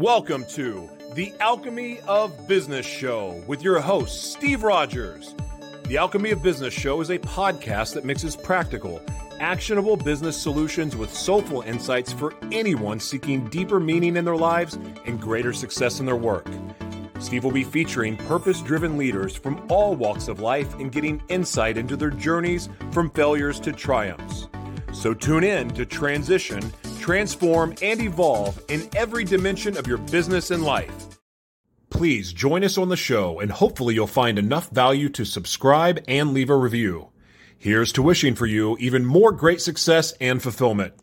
Welcome to the Alchemy of Business Show with your host, Steve Rogers. The Alchemy of Business Show is a podcast that mixes practical, actionable business solutions with soulful insights for anyone seeking deeper meaning in their lives and greater success in their work. Steve will be featuring purpose driven leaders from all walks of life and getting insight into their journeys from failures to triumphs. So tune in to transition, transform, and evolve in every dimension of your business and life. Please join us on the show, and hopefully, you'll find enough value to subscribe and leave a review. Here's to wishing for you even more great success and fulfillment.